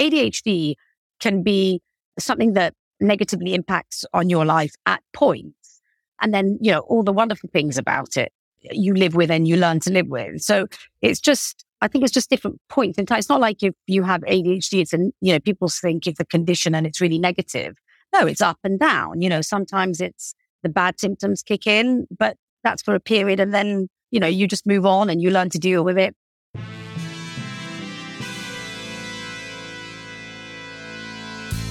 ADHD can be something that negatively impacts on your life at points. And then, you know, all the wonderful things about it you live with and you learn to live with. So it's just, I think it's just different points in time. It's not like if you have ADHD, it's, an, you know, people think it's a condition and it's really negative. No, it's up and down. You know, sometimes it's the bad symptoms kick in, but that's for a period. And then, you know, you just move on and you learn to deal with it.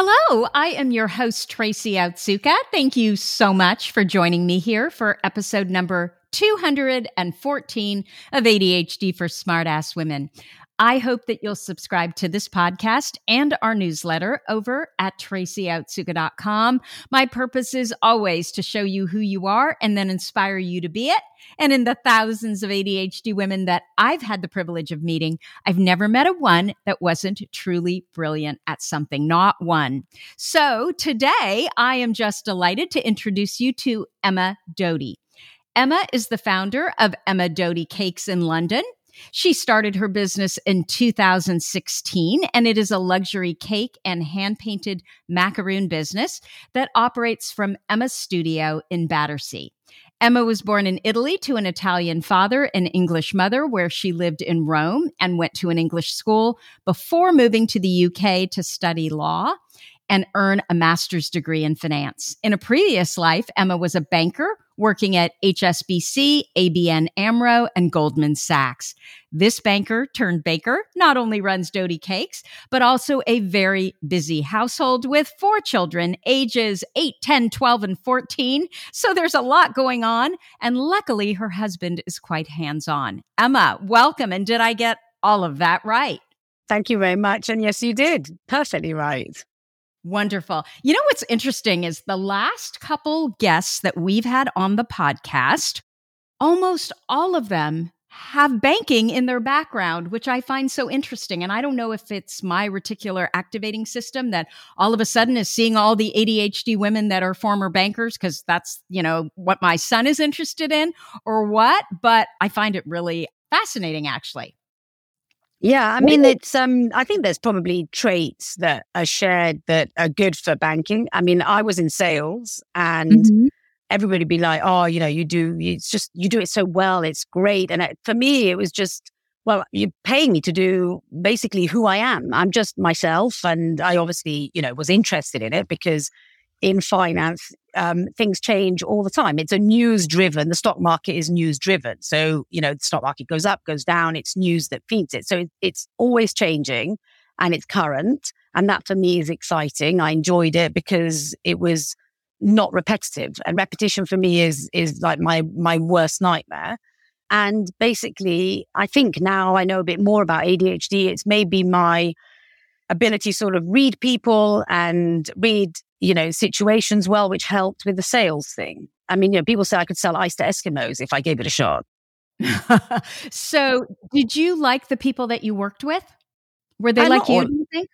Hello, I am your host, Tracy Otsuka. Thank you so much for joining me here for episode number 214 of ADHD for Smartass Women. I hope that you'll subscribe to this podcast and our newsletter over at tracyotsuka.com. My purpose is always to show you who you are and then inspire you to be it. And in the thousands of ADHD women that I've had the privilege of meeting, I've never met a one that wasn't truly brilliant at something, not one. So today I am just delighted to introduce you to Emma Doty. Emma is the founder of Emma Doty Cakes in London. She started her business in 2016, and it is a luxury cake and hand painted macaroon business that operates from Emma's studio in Battersea. Emma was born in Italy to an Italian father and English mother, where she lived in Rome and went to an English school before moving to the UK to study law and earn a master's degree in finance. In a previous life, Emma was a banker working at HSBC, ABN Amro, and Goldman Sachs. This banker turned baker not only runs Doty Cakes, but also a very busy household with four children, ages 8, 10, 12, and 14. So there's a lot going on. And luckily, her husband is quite hands on. Emma, welcome. And did I get all of that right? Thank you very much. And yes, you did. Perfectly right. Wonderful. You know what's interesting is the last couple guests that we've had on the podcast, almost all of them have banking in their background, which I find so interesting. And I don't know if it's my reticular activating system that all of a sudden is seeing all the ADHD women that are former bankers, because that's, you know, what my son is interested in or what, but I find it really fascinating actually. Yeah, I mean, it's. Um, I think there's probably traits that are shared that are good for banking. I mean, I was in sales, and mm-hmm. everybody be like, "Oh, you know, you do. It's just you do it so well. It's great." And it, for me, it was just, well, you're paying me to do basically who I am. I'm just myself, and I obviously, you know, was interested in it because in finance, um, things change all the time. It's a news driven, the stock market is news driven. So, you know, the stock market goes up, goes down, it's news that feeds it. So it, it's always changing and it's current. And that for me is exciting. I enjoyed it because it was not repetitive and repetition for me is, is like my, my worst nightmare. And basically, I think now I know a bit more about ADHD. It's maybe my ability to sort of read people and read you know, situations well, which helped with the sales thing. I mean, you know, people say I could sell ice to Eskimos if I gave it a shot. so, did you like the people that you worked with? Were they like you, do you think?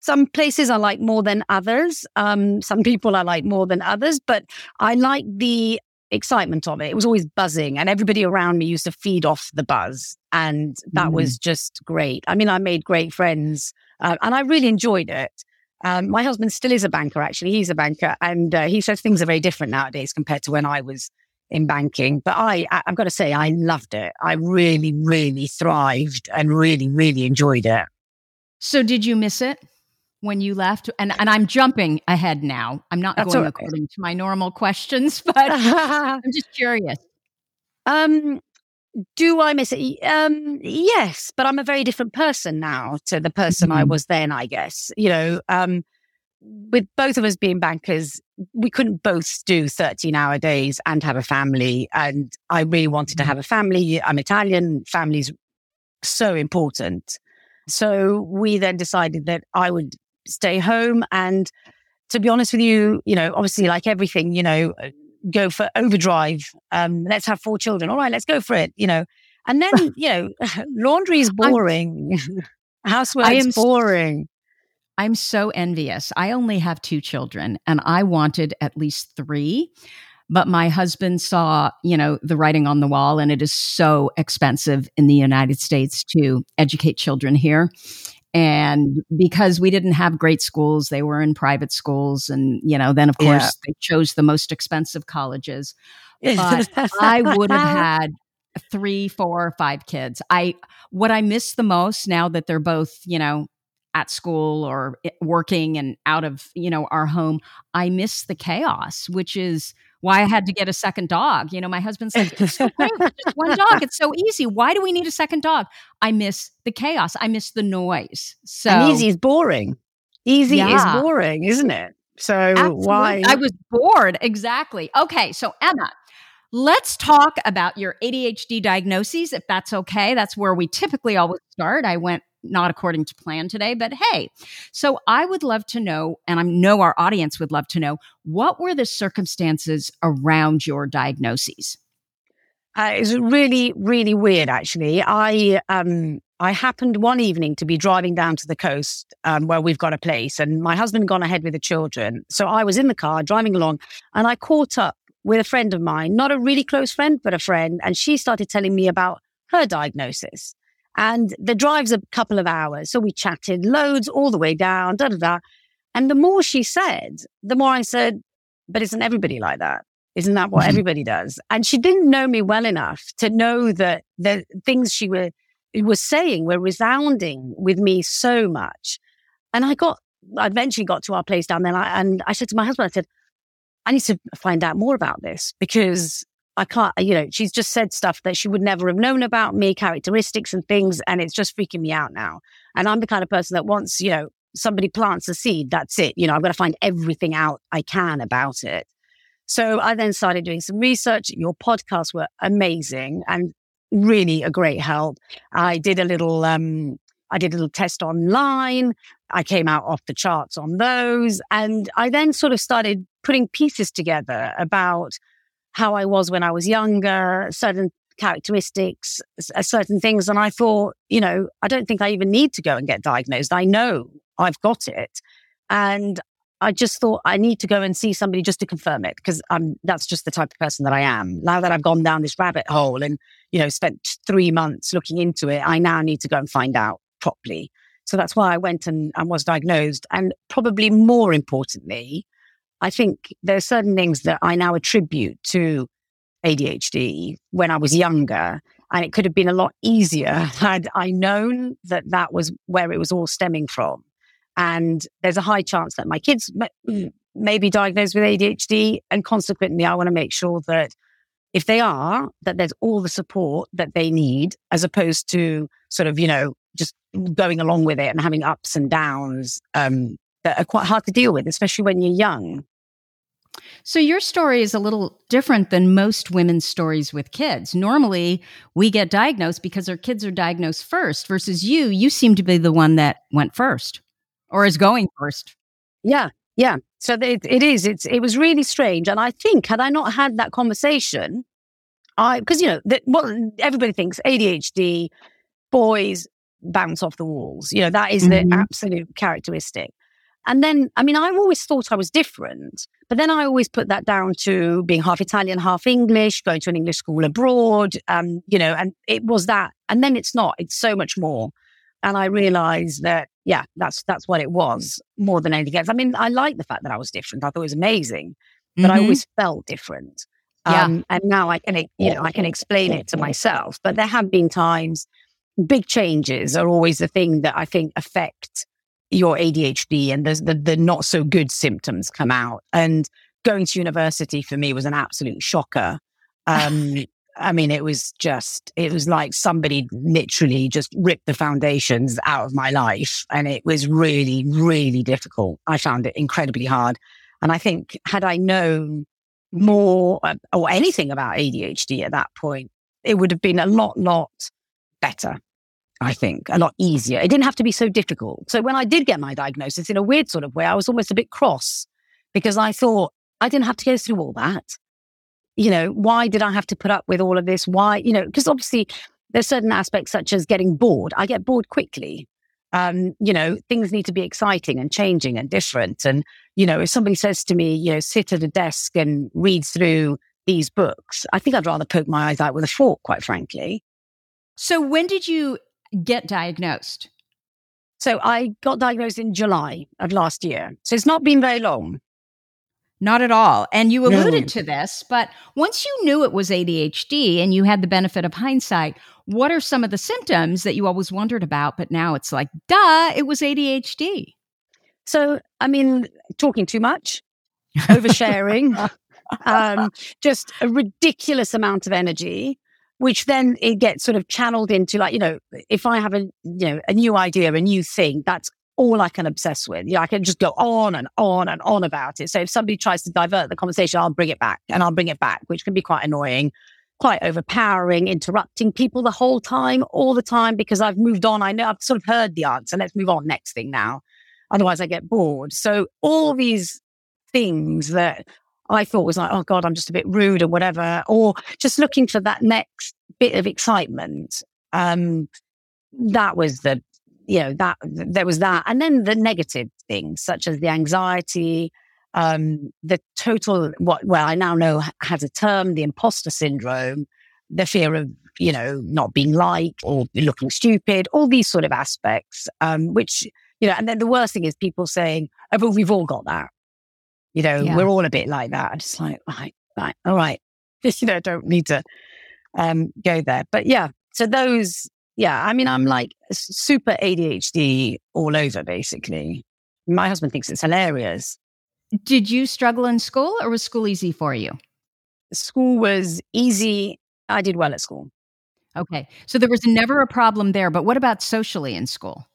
Some places I like more than others. Um, some people I like more than others, but I like the excitement of it. It was always buzzing, and everybody around me used to feed off the buzz. And that mm. was just great. I mean, I made great friends, uh, and I really enjoyed it. Um, my husband still is a banker, actually. He's a banker, and uh, he says things are very different nowadays compared to when I was in banking. But I, I, I've got to say, I loved it. I really, really thrived and really, really enjoyed it. So, did you miss it when you left? And and I'm jumping ahead now. I'm not That's going according to my normal questions, but I'm just curious. Um, do I miss it? Um, yes, but I'm a very different person now to the person mm-hmm. I was then. I guess you know. Um, with both of us being bankers, we couldn't both do 13 hour days and have a family. And I really wanted to mm-hmm. have a family. I'm Italian. Family's so important. So we then decided that I would stay home. And to be honest with you, you know, obviously, like everything, you know, uh, go for overdrive. Um, let's have four children. All right, let's go for it, you know. And then, you know, laundry is boring. Housework is boring. I'm so envious. I only have two children and I wanted at least three. But my husband saw, you know, the writing on the wall, and it is so expensive in the United States to educate children here. And because we didn't have great schools, they were in private schools. And, you know, then of course yeah. they chose the most expensive colleges. But I would have had three, four, five kids. I, what I miss the most now that they're both, you know, at school or eh, working and out of, you know, our home, I miss the chaos, which is, why I had to get a second dog. You know, my husband's like, it's so great, just one dog. It's so easy. Why do we need a second dog? I miss the chaos. I miss the noise. So and easy is boring. Easy yeah. is boring, isn't it? So Absolutely. why? I was bored. Exactly. Okay. So Emma, Let's talk about your ADHD diagnoses, if that's okay. That's where we typically always start. I went not according to plan today, but hey. So I would love to know, and I know our audience would love to know, what were the circumstances around your diagnoses? Uh, it was really, really weird, actually. I um, I happened one evening to be driving down to the coast um, where we've got a place, and my husband had gone ahead with the children. So I was in the car driving along, and I caught up with a friend of mine, not a really close friend, but a friend, and she started telling me about her diagnosis. And the drive's a couple of hours. So we chatted loads all the way down, da da da. And the more she said, the more I said, but isn't everybody like that? Isn't that what mm-hmm. everybody does? And she didn't know me well enough to know that the things she were, was saying were resounding with me so much. And I got, I eventually got to our place down there and I, and I said to my husband, I said, I need to find out more about this because I can't, you know, she's just said stuff that she would never have known about me, characteristics and things. And it's just freaking me out now. And I'm the kind of person that once, you know, somebody plants a seed, that's it. You know, I've got to find everything out I can about it. So I then started doing some research. Your podcasts were amazing and really a great help. I did a little, um, I did a little test online. I came out off the charts on those. And I then sort of started putting pieces together about how I was when I was younger, certain characteristics, uh, certain things. And I thought, you know, I don't think I even need to go and get diagnosed. I know I've got it. And I just thought I need to go and see somebody just to confirm it because I'm that's just the type of person that I am. Now that I've gone down this rabbit hole and you know spent three months looking into it, I now need to go and find out properly. So that's why I went and, and was diagnosed. And probably more importantly, I think there are certain things that I now attribute to ADHD when I was younger. And it could have been a lot easier had I known that that was where it was all stemming from. And there's a high chance that my kids may, be diagnosed with ADHD. And consequently, I want to make sure that if they are, that there's all the support that they need, as opposed to sort of, you know, just going along with it and having ups and downs um, that are quite hard to deal with, especially when you're young. So, your story is a little different than most women's stories with kids. Normally, we get diagnosed because our kids are diagnosed first, versus you, you seem to be the one that went first or is going first. Yeah, yeah. So it, it is. It's it was really strange, and I think had I not had that conversation, I, because, you know, the, what everybody thinks ADHD, boys bounce off the walls. You know, that is mm-hmm. the absolute characteristic. And then, I mean, I always thought I was different, but then I always put that down to being half Italian, half English, going to an English school abroad, um, you know, and it was that. And then it's not, it's so much more. And I realized that, yeah, that's, that's what it was more than anything else. I mean, I like the fact that I was different. I thought it was amazing, but mm-hmm. I always felt different. Yeah. Um, and now I can, you know, I can explain it to myself, but there have been times big changes are always the thing that I think affect your ADHD and the, the, the not so good symptoms come out. And going to university for me was an absolute shocker. Um, I mean, it was just, it was like somebody literally just ripped the foundations out of my life. And it was really, really difficult. I found it incredibly hard. And I think had I known more uh, or anything about ADHD at that point, it would have been a lot, lot better. I think, a lot easier. It didn't have to be so difficult. So when I did get my diagnosis in a weird sort of way, I was almost a bit cross because I thought I didn't have to go through all that. You know, why did I have to put up with all of this? Why, you know, because obviously there's certain aspects such as getting bored. I get bored quickly. Um, you know, things need to be exciting and changing and different. And, you know, if somebody says to me, you know, sit at a desk and read through these books, I think I'd rather poke my eyes out with a fork, quite frankly. So when did you get diagnosed? So I got diagnosed in July of last year. So it's not been very long. Not at all. And you alluded no. to this, but once you knew it was ADHD and you had the benefit of hindsight, what are some of the symptoms that you always wondered about? But now it's like, duh, it was ADHD. So, I mean, talking too much, oversharing, um, just a ridiculous amount of energy, which then it gets sort of channeled into like, you know, if I have a, you know, a new idea, a new thing, that's all I can obsess with. You know, I can just go on and on and on about it. So if somebody tries to divert the conversation, I'll bring it back and I'll bring it back, which can be quite annoying, quite overpowering, interrupting people the whole time, all the time, because I've moved on. I know I've sort of heard the answer. Let's move on. Next thing now. Otherwise I get bored. So all these things that I thought was like, oh God, I'm just a bit rude or whatever, or just looking for that next bit of excitement. Um, that was the, you know, that there was that. And then the negative things, such as the anxiety, um, the total, what, well, I now know has a term, the imposter syndrome, the fear of, you know, not being liked or looking stupid, all these sort of aspects, um, which, you know, and then the worst thing is people saying, oh, but we've all got that. You know, yeah. we're all a bit like that. I'm just like, right, right, all right. You know, don't need to um, go there. But yeah, so those, yeah, I mean, I'm like super ADHD all over, basically. My husband thinks it's hilarious. Did you struggle in school or was school easy for you? School was easy. I did well at school. Okay. So there was never a problem there. But what about socially in school?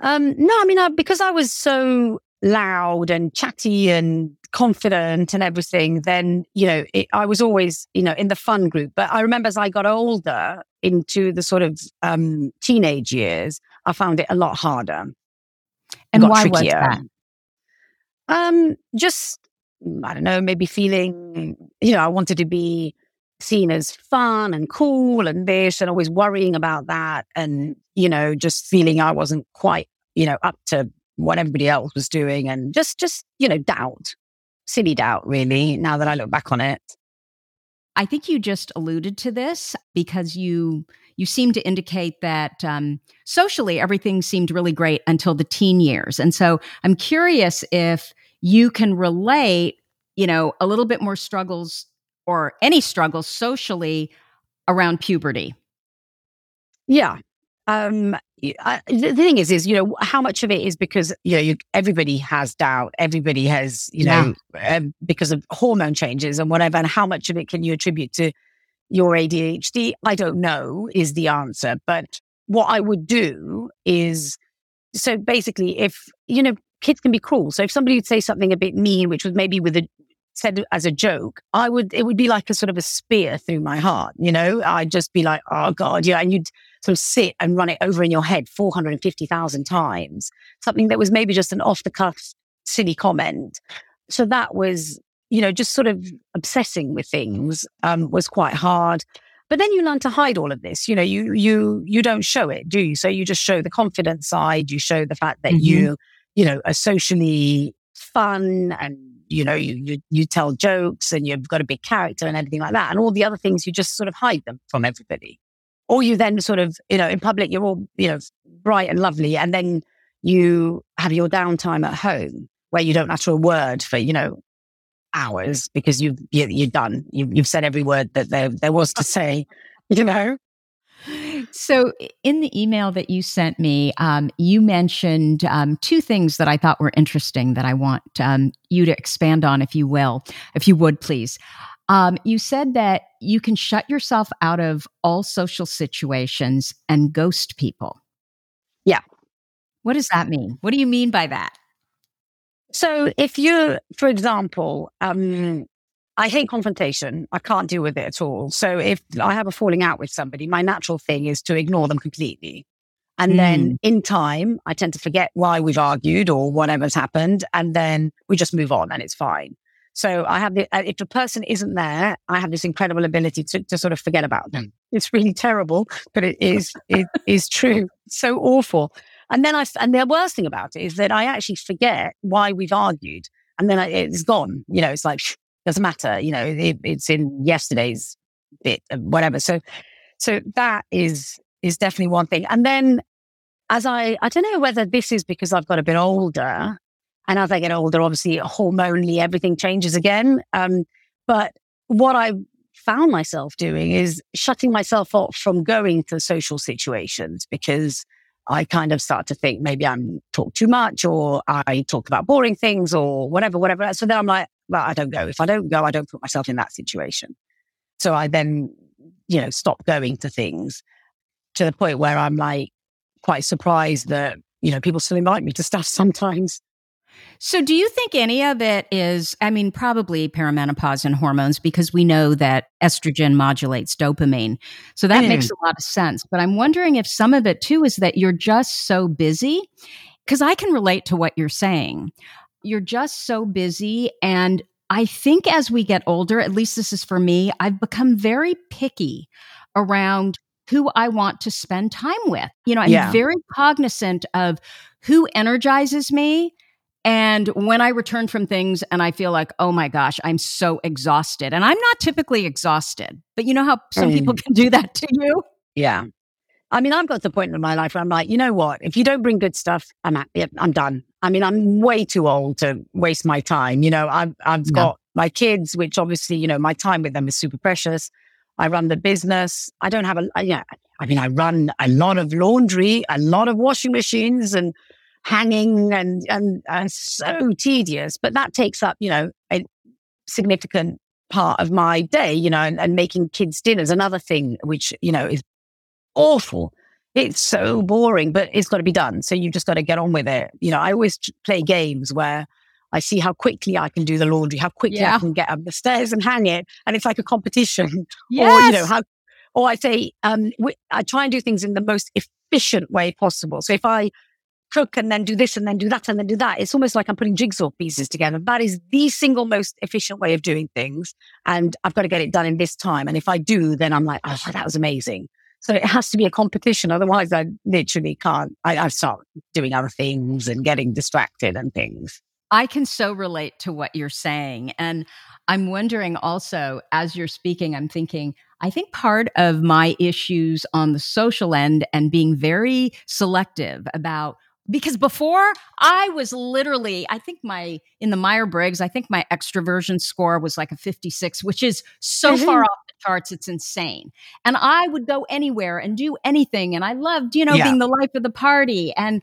Um, no, I mean, I, because I was so loud and chatty and confident and everything, then, you know, it, I was always, you know, in the fun group. But I remember as I got older into the sort of um, teenage years, I found it a lot harder. And why trickier. was that? Um, just, I don't know, maybe feeling, you know, I wanted to be seen as fun and cool and this and always worrying about that. And, you know, just feeling I wasn't quite, you know, up to what everybody else was doing and just, just, you know, doubt, silly doubt, really, now that I look back on it. I think you just alluded to this because you you seem to indicate that um, socially everything seemed really great until the teen years, and so I'm curious if you can relate, you know, a little bit more struggles or any struggles socially around puberty. Yeah, um, I, the thing is, is you know how much of it is because you know you, everybody has doubt, everybody has you know um, because of hormone changes and whatever, and how much of it can you attribute to your ADHD? I don't know is the answer, but what I would do is so basically, if you know kids can be cruel, so if somebody would say something a bit mean, which was maybe with a said as a joke, I would, it would be like a sort of a spear through my heart, you know? I'd just be like, oh God, yeah. And you'd sort of sit and run it over in your head 450,000 times. Something that was maybe just an off the cuff, silly comment. So that was, you know, just sort of obsessing with things um, was quite hard. But then you learn to hide all of this. You know, you you you don't show it, do you? So you just show the confident side. You show the fact that mm-hmm. you, you know, are socially fun and you know you, you you tell jokes and you've got a big character and everything like that. And all the other things you just sort of hide them from everybody. Or you then sort of, you know, in public you're all, you know, bright and lovely, and then you have your downtime at home where you don't utter a word for, you know, hours because you've, you, you are done. You, you've said every word that there, there was to say, you know? So, in the email that you sent me, um, you mentioned um, two things that I thought were interesting that I want um, you to expand on, if you will, if you would, please. Um, you said that you can shut yourself out of all social situations and ghost people. Yeah. What does that mean? What do you mean by that? So, if you, for example, um, I hate confrontation. I can't deal with it at all. So, if I have a falling out with somebody, my natural thing is to ignore them completely. And mm. then in time, I tend to forget why we've argued or whatever's happened. And then we just move on and it's fine. So I have the, uh, if a person isn't there, I have this incredible ability to, to sort of forget about them. It's really terrible, but it is, it is true. So awful. And then I, and the worst thing about it is that I actually forget why we've argued. And then I, it's gone. You know, it's like, doesn't matter. You know, it, it's in yesterday's bit, whatever. So, so that is, is definitely one thing. And then as I, I don't know whether this is because I've got a bit older and as I get older, obviously hormonally everything changes again. Um, but what I found myself doing is shutting myself off from going to social situations because I kind of start to think maybe I'm talk too much or I talk about boring things or whatever, whatever. So then I'm like, well, I don't go. If I don't go, I don't put myself in that situation. So I then, you know, stop going to things to the point where I'm like quite surprised that, you know, people still invite me to stuff sometimes. So, do you think any of it is, I mean, probably perimenopause and hormones because we know that estrogen modulates dopamine. So that mm. makes a lot of sense. But I'm wondering if some of it too is that you're just so busy because I can relate to what you're saying. You're just so busy. And I think as we get older, at least this is for me, I've become very picky around who I want to spend time with. You know, I'm yeah. very cognizant of who energizes me and when I return from things and I feel like, oh my gosh, I'm so exhausted. And I'm not typically exhausted, but you know how some mm. people can do that to you? Yeah. I mean, I've got to the point in my life where I'm like, you know what? If you don't bring good stuff, I'm at, I'm done. I mean, I'm way too old to waste my time. You know, I've I've got my kids, which obviously, you know, my time with them is super precious. I run the business. I don't have a yeah. I mean, I run a lot of laundry, a lot of washing machines, and hanging and, and, and so tedious. But that takes up, you know, a significant part of my day, you know, and, and making kids dinners, another thing which, you know, is awful. It's so boring, but it's got to be done. So you've just got to get on with it. You know, I always play games where I see how quickly I can do the laundry, how quickly yeah. I can get up the stairs and hang it. And it's like a competition. Yes. Or, you know, how, or I say, um, I try and do things in the most efficient way possible. So if I cook and then do this and then do that and then do that. It's almost like I'm putting jigsaw pieces together. That is the single most efficient way of doing things. And I've got to get it done in this time. And if I do, then I'm like, oh, that was amazing. So it has to be a competition. Otherwise, I literally can't. I, I start doing other things and getting distracted and things. I can so relate to what you're saying. And I'm wondering also, as you're speaking, I'm thinking, I think part of my issues on the social end and being very selective about because before I was literally, I think my, in the Myers Briggs, I think my extroversion score was like a 56, which is so mm-hmm. far off the charts. It's insane. And I would go anywhere and do anything. And I loved, you know, yeah. being the life of the party. And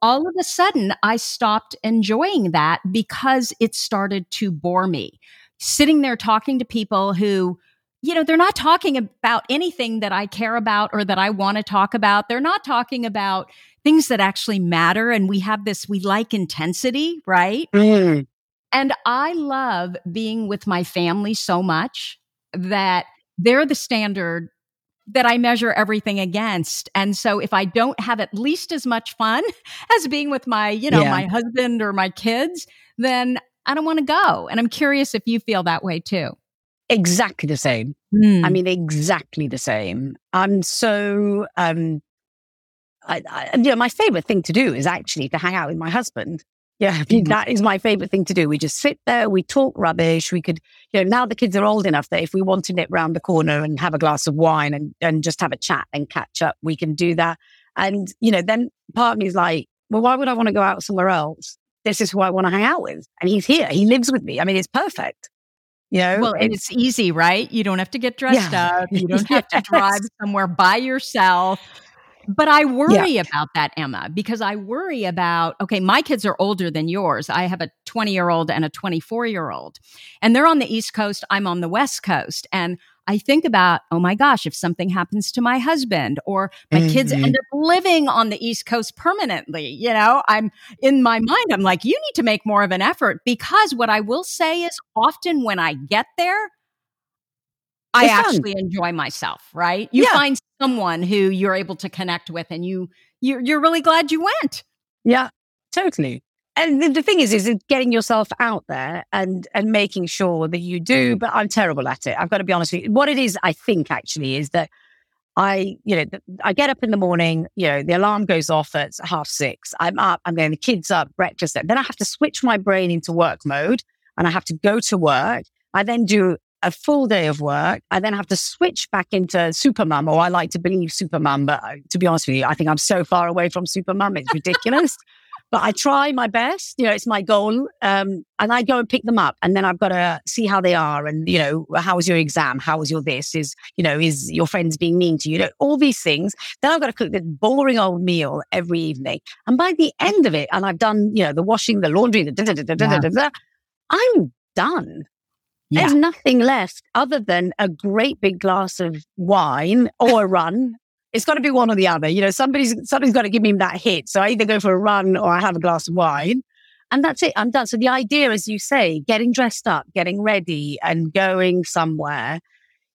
all of a sudden, I stopped enjoying that because it started to bore me. Sitting there talking to people who, you know, they're not talking about anything that I care about or that I want to talk about. They're not talking about things that actually matter. And we have this, we like intensity, right? Mm. And I love being with my family so much that they're the standard that I measure everything against. And so if I don't have at least as much fun as being with my, you know, yeah. my husband or my kids, then I don't want to go. And I'm curious if you feel that way too. Exactly the same. Mm. I mean, exactly the same. I'm so, um, I, I, you know, my favorite thing to do is actually to hang out with my husband. Yeah, mm-hmm. that is my favorite thing to do. We just sit there, we talk rubbish. We could, you know, now the kids are old enough that if we want to nip round the corner and have a glass of wine and, and just have a chat and catch up, we can do that. And, you know, then part of me is like, well, why would I want to go out somewhere else? This is who I want to hang out with. And he's here. He lives with me. I mean, it's perfect. You know, well, and it's, it's easy, right? You don't have to get dressed yeah. up. You don't have to drive somewhere by yourself. But I worry yeah. about that, Emma, because I worry about, okay, my kids are older than yours. I have a 20 year old and a 24 year old, and they're on the East Coast. I'm on the West Coast. And I think about, oh my gosh, if something happens to my husband or my mm-hmm. kids end up living on the East Coast permanently, you know, I'm in my mind, I'm like, you need to make more of an effort because what I will say is often when I get there, I actually fun. enjoy myself, right? You yeah. find someone who you're able to connect with and you you're, you're really glad you went. Yeah, totally. And the, the thing is, is getting yourself out there and and making sure that you do. But I'm terrible at it. I've got to be honest with you. What it is, I think, actually, is that I, you know, I get up in the morning, you know, the alarm goes off at half six. I'm up, I'm getting the kids up, breakfast. Then I have to switch my brain into work mode and I have to go to work. I then do a full day of work. I then have to switch back into supermum, or I like to believe supermum. But uh, to be honest with you, I think I'm so far away from supermum. It's ridiculous. but I try my best. You know, it's my goal. Um, and I go and pick them up and then I've got to see how they are. And, you know, how was your exam? How was your this? Is, you know, is your friends being mean to you? you know, all these things. Then I've got to cook this boring old meal every evening. And by the end of it, and I've done, you know, the washing, the laundry, the da, da, da, yeah. I'm done. Yeah. There's nothing left other than a great big glass of wine or a run. It's got to be one or the other. You know, somebody's somebody's got to give me that hit. So I either go for a run or I have a glass of wine. And that's it. I'm done. So the idea, as you say, getting dressed up, getting ready and going somewhere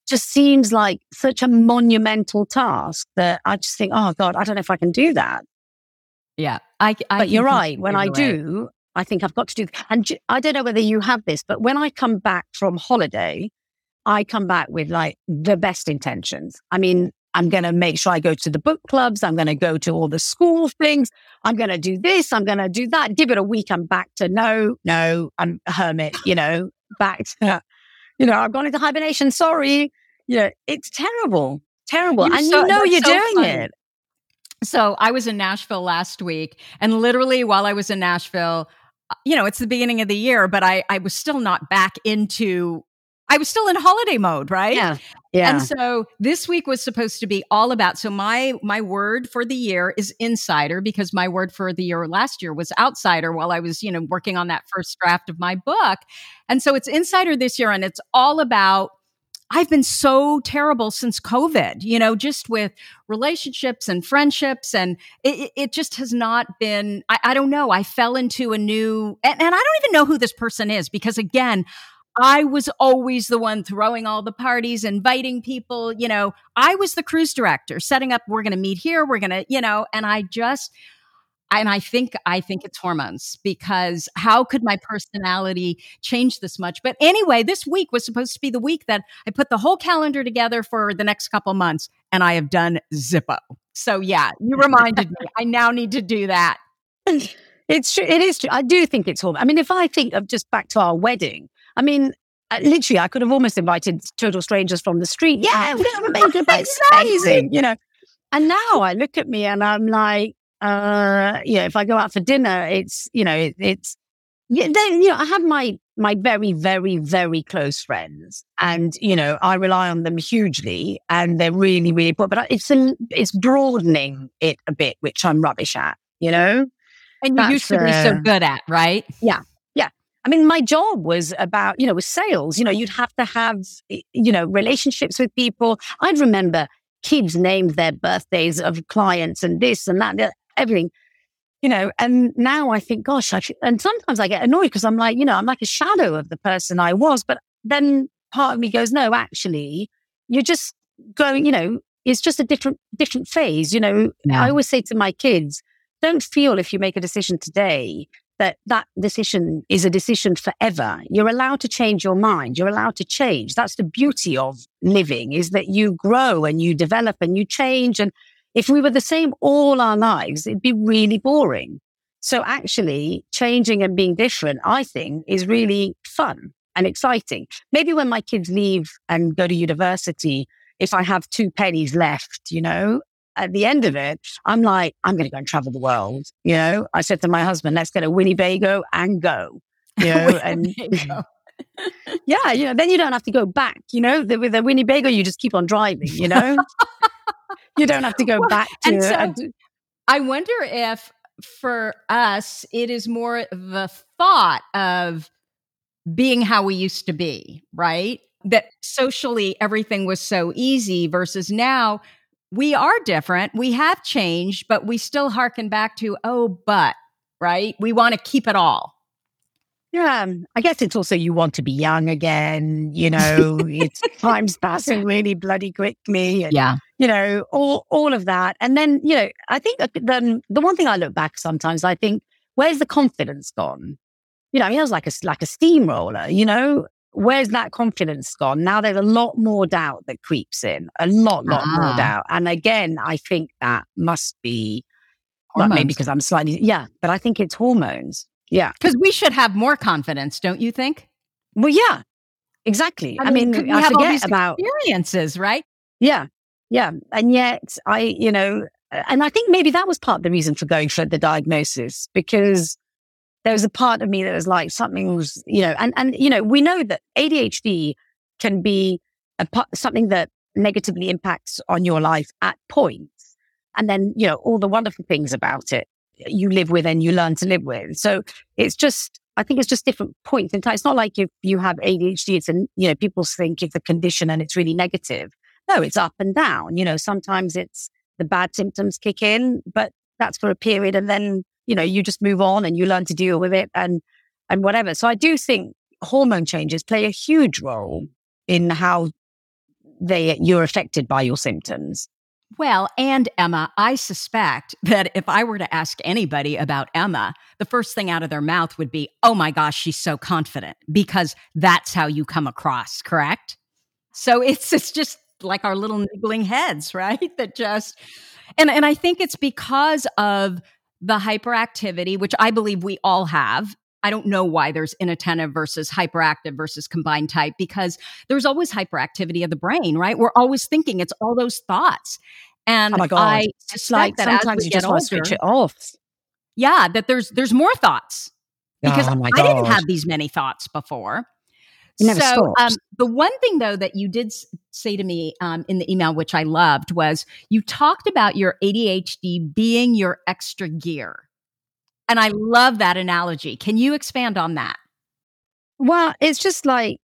just seems like such a monumental task that I just think, oh God, I don't know if I can do that. Yeah. I, I but you're right. When I do, I think I've got to do. And I don't know whether you have this, but when I come back from holiday, I come back with like the best intentions. I mean, I'm going to make sure I go to the book clubs. I'm going to go to all the school things. I'm going to do this. I'm going to do that. Give it a week. I'm back to no, no, I'm a hermit, you know, back to, you know, I've gone into hibernation. Sorry. You know, it's terrible, terrible. You're and so, you know you're so doing funny. it. So I was in Nashville last week and literally while I was in Nashville, Uh, you know, it's the beginning of the year, but I, I was still not back into, I was still in holiday mode, right? Yeah. Yeah. And so this week was supposed to be all about, so my, my word for the year is insider because my word for the year last year was outsider while I was, you know, working on that first draft of my book. And so it's insider this year and it's all about I've been so terrible since COVID, you know, just with relationships and friendships. And it, it just has not been, I, I, don't know. I fell into a new, and, and I don't even know who this person is because again, I was always the one throwing all the parties, inviting people. You know, I was the cruise director, setting up, we're going to meet here, we're going to, you know, and I just, and I think I think it's hormones because how could my personality change this much? But anyway, this week was supposed to be the week that I put the whole calendar together for the next couple months, and I have done Zippo. So yeah, you reminded me. I now need to do that. It's true. It is true. I do think it's hormones. I mean, if I think of just back to our wedding, I mean, uh, literally, I could have almost invited total strangers from the street. Yeah, we're going to make it amazing, you know. And now I look at me and I'm like, uh, you know, if I go out for dinner, it's, you know, it, it's, yeah, you know, I have my, my very, very, very close friends and, you know, I rely on them hugely and they're really, really important, but it's, a, it's broadening it a bit, which I'm rubbish at, you know? And you used to be uh, so good at, right? Yeah. Yeah. I mean, my job was about, you know, with sales, you know, you'd have to have, you know, relationships with people. I'd remember kids named their birthdays of clients and this and that everything, you know. And now I think, gosh, I should, and sometimes I get annoyed because I'm like, you know, I'm like a shadow of the person I was. But then part of me goes, no, actually, you're just going, you know, it's just a different, different phase. You know, yeah. I always say to my kids, don't feel if you make a decision today that that decision is a decision forever. You're allowed to change your mind. You're allowed to change. That's the beauty of living is that you grow and you develop and you change. And if we were the same all our lives, it'd be really boring. So actually changing and being different, I think is really fun and exciting. Maybe when my kids leave and go to university, if I have two pennies left, you know, at the end of it, I'm like, I'm going to go and travel the world. You know, I said to my husband, let's get a Winnebago and go. You know, and yeah, you know, then you don't have to go back. You know, the, with a Winnebago, you just keep on driving. You know, you don't have to go well, back to. So, I wonder if for us, it is more the thought of being how we used to be, right? That socially everything was so easy versus now we are different. We have changed, but we still harken back to, oh, but, right? We want to keep it all. Yeah, um, I guess it's also you want to be young again. You know, it's time's passing really bloody quickly. And, yeah, you know, all all of that, and then you know, I think the the one thing I look back sometimes, I think, where's the confidence gone? You know, I mean, it was like a like a steamroller. You know, where's that confidence gone? Now there's a lot more doubt that creeps in, a lot, lot ah. more doubt. And again, I think that must be hormones. maybe because I'm slightly, yeah, but I think it's hormones. Yeah. Because we should have more confidence, don't you think? Well, yeah, exactly. I, I mean, we I have forget about experiences, right? Yeah. Yeah. And yet I, you know, and I think maybe that was part of the reason for going for the diagnosis because there was a part of me that was like something was, you know, and, and, you know, we know that ADHD can be a, part, something that negatively impacts on your life at points. And then, you know, all the wonderful things about it you live with and you learn to live with. So it's just, I think it's just different points in time. It's not like if you have ADHD, it's, an, you know, people think it's a condition and it's really negative. No, it's up and down. You know, sometimes it's the bad symptoms kick in, but that's for a period and then you know, you just move on and you learn to deal with it and, and whatever. So I do think hormone changes play a huge role in how they, you're affected by your symptoms. Well, and Emma, I suspect that if I were to ask anybody about Emma, the first thing out of their mouth would be, oh my gosh, she's so confident, because that's how you come across, correct? So it's, it's just like our little niggling heads, right? That just, and, and I think it's because of the hyperactivity, which I believe we all have. I don't know why there's inattentive versus hyperactive versus combined type because there's always hyperactivity of the brain, right? We're always thinking it's all those thoughts. And oh my God. I it's like that sometimes you just older, want to switch it off. Yeah, that there's there's more thoughts because oh I didn't have these many thoughts before so um, the one thing though that you did say to me um, in the email which i loved was you talked about your adhd being your extra gear and i love that analogy can you expand on that well it's just like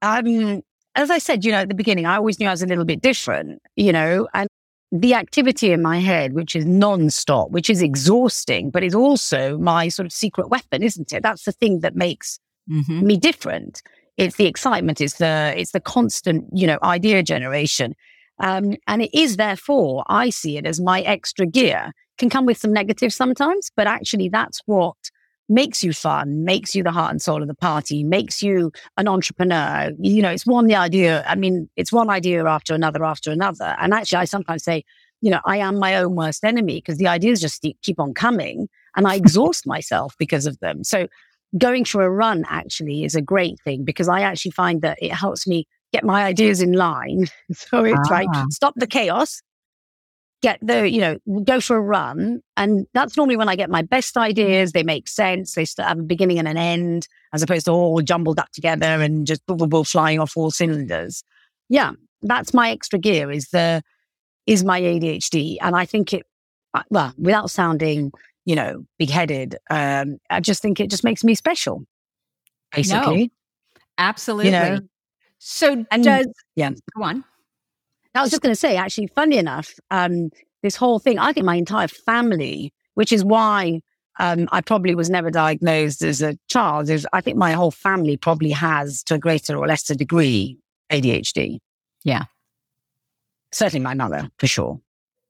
um as i said you know at the beginning i always knew i was a little bit different you know and the activity in my head, which is non-stop, which is exhausting, but is also my sort of secret weapon, isn't it? That's the thing that makes mm-hmm. me different. It's the excitement. It's the, it's the constant, you know, idea generation. Um, and it is therefore, I see it as my extra gear. Can come with some negatives sometimes, but actually that's what makes you fun, makes you the heart and soul of the party, makes you an entrepreneur. You know, it's one the idea. I mean, it's one idea after another after another. And actually, I sometimes say, you know, I am my own worst enemy because the ideas just keep on coming and I exhaust myself because of them. So going for a run actually is a great thing because I actually find that it helps me get my ideas in line. so it's ah. like stop the chaos, get the, you know, go for a run. And that's normally when I get my best ideas. They make sense. They still have a beginning and an end as opposed to all jumbled up together and just blah, blah, blah, flying off all cylinders. Yeah. That's my extra gear is the, is my ADHD. And I think it, uh, well, without sounding you know, big headed. Um, I just think it just makes me special, basically. No, absolutely. You know? So and, does yeah. Go on. I was just going to say, actually, funny enough, um, this whole thing, I think my entire family, which is why um, I probably was never diagnosed as a child, is I think my whole family probably has, to a greater or lesser degree, ADHD. Yeah. Certainly my mother, for sure.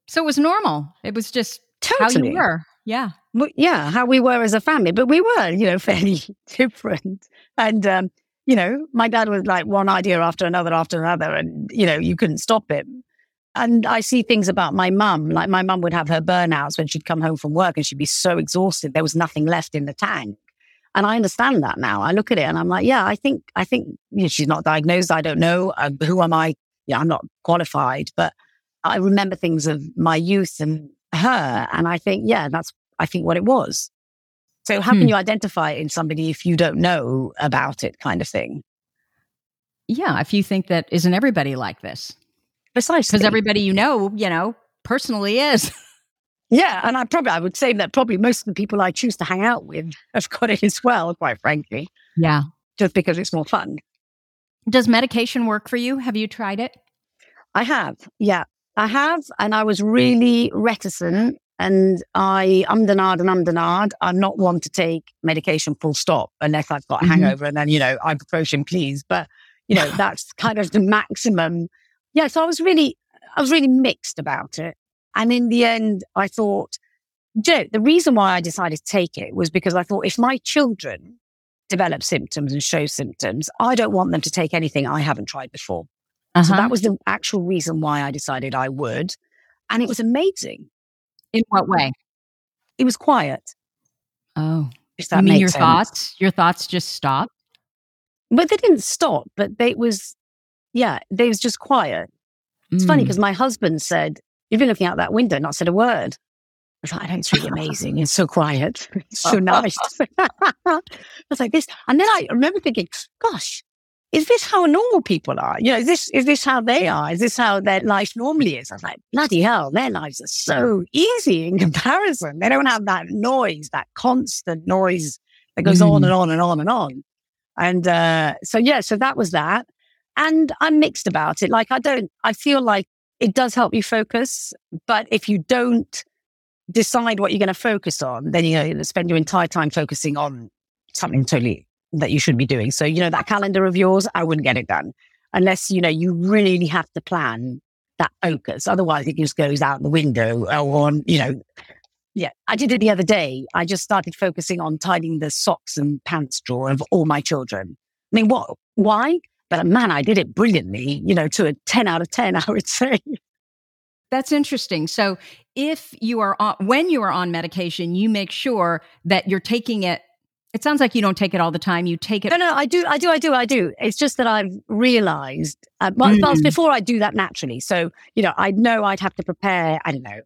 So it was normal. It was just totally. how you were. Yeah. yeah, how we were as a family, but we were, you know, fairly different. And, um, you know, my dad was like one idea after another after another, and, you know, you couldn't stop him. And I see things about my mum, like my mum would have her burnouts when she'd come home from work and she'd be so exhausted, there was nothing left in the tank. And I understand that now. I look at it and I'm like, yeah, I think, I think you know, she's not diagnosed. I don't know. Uh, who am I? Yeah, I'm not qualified, but I remember things of my youth and her. And I think, yeah, that's, I think what it was. So how hmm. can you identify in somebody if you don't know about it kind of thing? Yeah. If you think that isn't everybody like this? Precisely. Because everybody you know, you know, personally is. Yeah, and I probably I would say that probably most of the people I choose to hang out with have got it as well, quite frankly. Yeah. Just because it's more fun. Does medication work for you? Have you tried it? I have. Yeah. I have. And I was really reticent and I umdenard and umdenard. I'm not one to take medication full stop unless I've got a mm-hmm. hangover and then, you know, ibuprofen, please. But, you know, that's kind of the maximum. Yeah. So I was really, I was really mixed about it. And in the end, I thought, you know, the reason why I decided to take it was because I thought if my children develop symptoms and show symptoms, I don't want them to take anything I haven't tried before. Uh-huh. So that was the actual reason why I decided I would. And it was amazing. In what way? It was quiet. Oh. If that you mean your sense. thoughts? Your thoughts just stopped? But they didn't stop, but they was yeah, they was just quiet. It's mm. funny because my husband said You've been looking out that window, not said a word. I was like, I it's really amazing. It's so quiet. It's so nice. I was like this. And then I remember thinking, gosh, is this how normal people are? You know, is this, is this how they are? Is this how their life normally is? I was like, bloody hell, their lives are so easy in comparison. They don't have that noise, that constant noise that goes mm. on and on and on and on. And, uh, so yeah, so that was that. And I'm mixed about it. Like, I don't, I feel like it does help you focus. But if you don't decide what you're going to focus on, then you know, spend your entire time focusing on something totally that you should be doing. So, you know, that calendar of yours, I wouldn't get it done unless, you know, you really have to plan that focus. Otherwise, it just goes out the window or on, you know, yeah, I did it the other day. I just started focusing on tidying the socks and pants drawer of all my children. I mean, what? Why? But man, I did it brilliantly, you know, to a 10 out of 10, I would say. That's interesting. So, if you are on, when you are on medication, you make sure that you're taking it. It sounds like you don't take it all the time. You take it. No, no, I do, I do, I do, I do. It's just that I've realized, uh, well, mm. before I do that naturally. So, you know, I know I'd have to prepare, I don't know,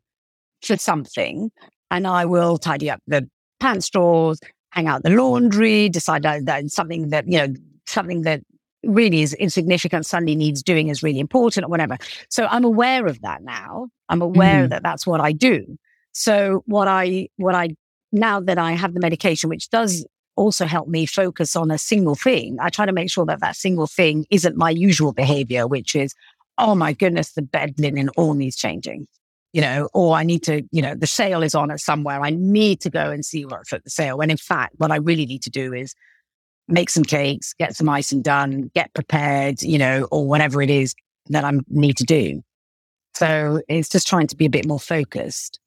for something, and I will tidy up the pants drawers, hang out the laundry, decide that, that something that, you know, something that really is insignificant suddenly needs doing is really important or whatever. So I'm aware of that now. I'm aware mm. that that's what I do. So what I, what I, now that I have the medication, which does also help me focus on a single thing, I try to make sure that that single thing isn't my usual behavior, which is, oh my goodness, the bed linen all needs changing. You know, or I need to, you know, the sale is on at somewhere. I need to go and see what's at the sale. When in fact, what I really need to do is make some cakes, get some icing done, get prepared, you know, or whatever it is that I need to do. So it's just trying to be a bit more focused.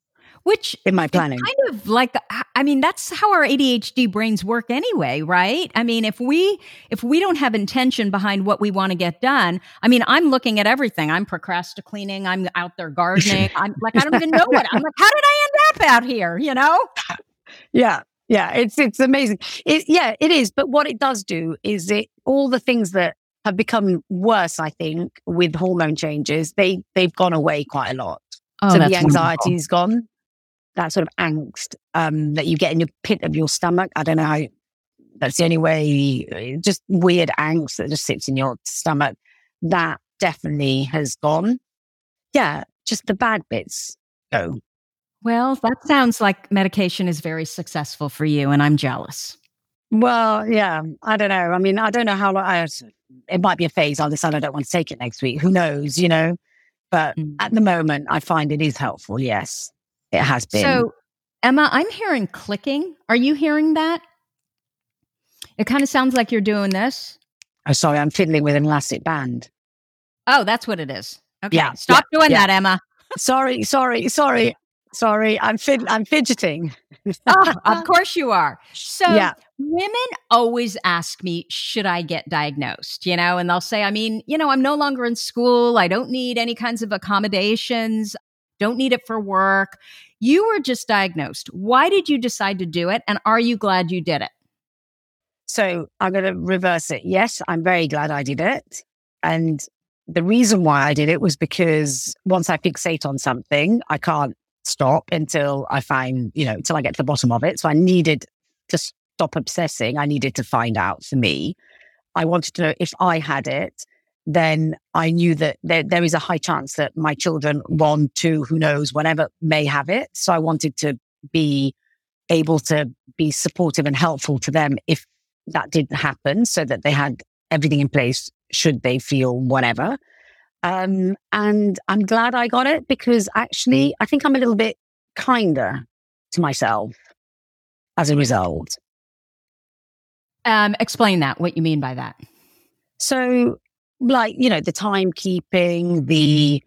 Which in my planning, kind of like, I mean, that's how our ADHD brains work anyway, right? I mean, if we if we don't have intention behind what we want to get done, I mean, I'm looking at everything. I'm procrastinating. I'm out there gardening. I'm like, I don't even know what. I'm like, how did I end up out here? You know? Yeah, yeah, it's it's amazing. It, yeah, it is. But what it does do is it all the things that have become worse, I think, with hormone changes, they they've gone away quite a lot. Oh, so the anxiety is gone. That sort of angst um, that you get in your pit of your stomach. I don't know how. That's the only way. Just weird angst that just sits in your stomach. That definitely has gone. Yeah, just the bad bits go. Well, that sounds like medication is very successful for you, and I'm jealous. Well, yeah, I don't know. I mean, I don't know how long. I, it might be a phase. I'll decide I don't want to take it next week. Who knows? You know. But mm. at the moment, I find it is helpful. Yes, it has been. So, Emma, I'm hearing clicking. Are you hearing that? It kind of sounds like you're doing this. Oh, sorry, I'm fiddling with an elastic band. Oh, that's what it is. Okay, yeah, stop yeah, doing yeah. that, Emma. sorry, sorry, sorry. Sorry, I'm fid- I'm fidgeting. oh, of course you are. So yeah. women always ask me, should I get diagnosed? You know, and they'll say, I mean, you know, I'm no longer in school. I don't need any kinds of accommodations. Don't need it for work. You were just diagnosed. Why did you decide to do it? And are you glad you did it? So I'm going to reverse it. Yes, I'm very glad I did it. And the reason why I did it was because once I fixate on something, I can't stop until I find, you know, until I get to the bottom of it. So I needed to stop obsessing. I needed to find out for me. I wanted to know if I had it, then I knew that there, there is a high chance that my children, one, two, who knows, whatever, may have it. So I wanted to be able to be supportive and helpful to them if that didn't happen so that they had everything in place should they feel whatever. Um, and I'm glad I got it because actually, I think I'm a little bit kinder to myself as a result. Um, explain that, what you mean by that. So, like, you know, the timekeeping, the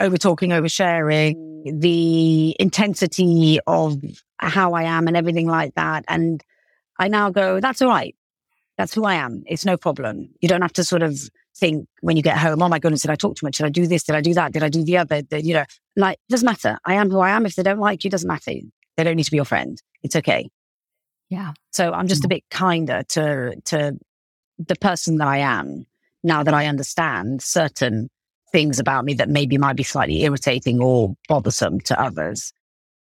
over talking, oversharing, the intensity of how I am and everything like that. And I now go, that's all right. That's who I am. It's no problem. You don't have to sort of think when you get home, oh my goodness, did I talk too much? Did I do this? Did I do that? Did I do the other? The, you know, like, doesn't matter. I am who I am. If they don't like you, doesn't matter. They don't need to be your friend. It's okay. Yeah. So I'm just a mm. bit kinder to, to the person that I am now that I understand certain things about me that maybe might be slightly irritating or bothersome to others.